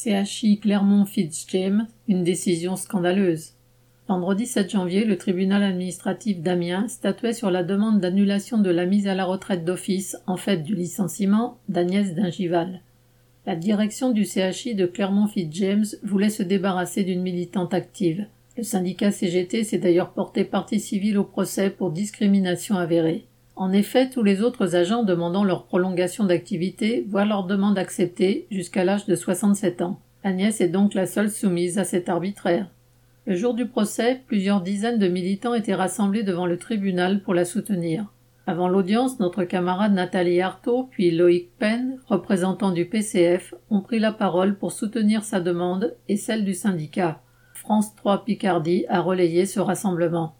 CHI Clermont-Fitzjames, une décision scandaleuse. Vendredi 7 janvier, le tribunal administratif d'Amiens statuait sur la demande d'annulation de la mise à la retraite d'office, en fait du licenciement, d'Agnès Dingival. La direction du CHI de Clermont-Fitzjames voulait se débarrasser d'une militante active. Le syndicat CGT s'est d'ailleurs porté partie civile au procès pour discrimination avérée. En effet, tous les autres agents demandant leur prolongation d'activité voient leur demande acceptée jusqu'à l'âge de 67 ans. Agnès est donc la seule soumise à cet arbitraire. Le jour du procès, plusieurs dizaines de militants étaient rassemblés devant le tribunal pour la soutenir. Avant l'audience, notre camarade Nathalie Artaud puis Loïc Penn, représentant du PCF, ont pris la parole pour soutenir sa demande et celle du syndicat. France 3 Picardie a relayé ce rassemblement.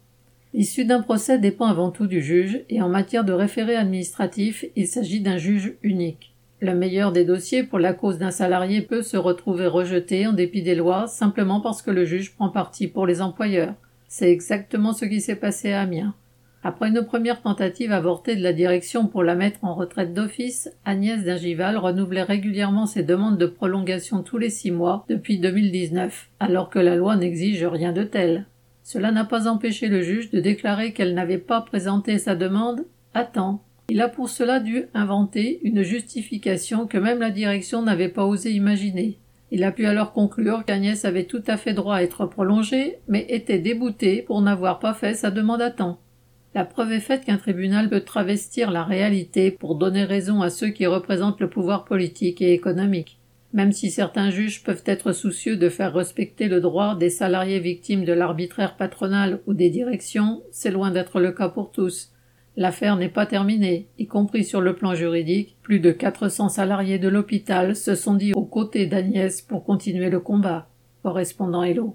L'issue d'un procès dépend avant tout du juge, et en matière de référé administratif, il s'agit d'un juge unique. Le meilleur des dossiers pour la cause d'un salarié peut se retrouver rejeté en dépit des lois simplement parce que le juge prend parti pour les employeurs. C'est exactement ce qui s'est passé à Amiens. Après une première tentative avortée de la direction pour la mettre en retraite d'office, Agnès Dingival renouvelait régulièrement ses demandes de prolongation tous les six mois depuis 2019, alors que la loi n'exige rien de tel. Cela n'a pas empêché le juge de déclarer qu'elle n'avait pas présenté sa demande à temps. Il a pour cela dû inventer une justification que même la direction n'avait pas osé imaginer. Il a pu alors conclure qu'Agnès avait tout à fait droit à être prolongée, mais était déboutée pour n'avoir pas fait sa demande à temps. La preuve est faite qu'un tribunal peut travestir la réalité pour donner raison à ceux qui représentent le pouvoir politique et économique. Même si certains juges peuvent être soucieux de faire respecter le droit des salariés victimes de l'arbitraire patronal ou des directions, c'est loin d'être le cas pour tous. L'affaire n'est pas terminée, y compris sur le plan juridique. Plus de 400 salariés de l'hôpital se sont dit aux côtés d'Agnès pour continuer le combat. Correspondant Hello.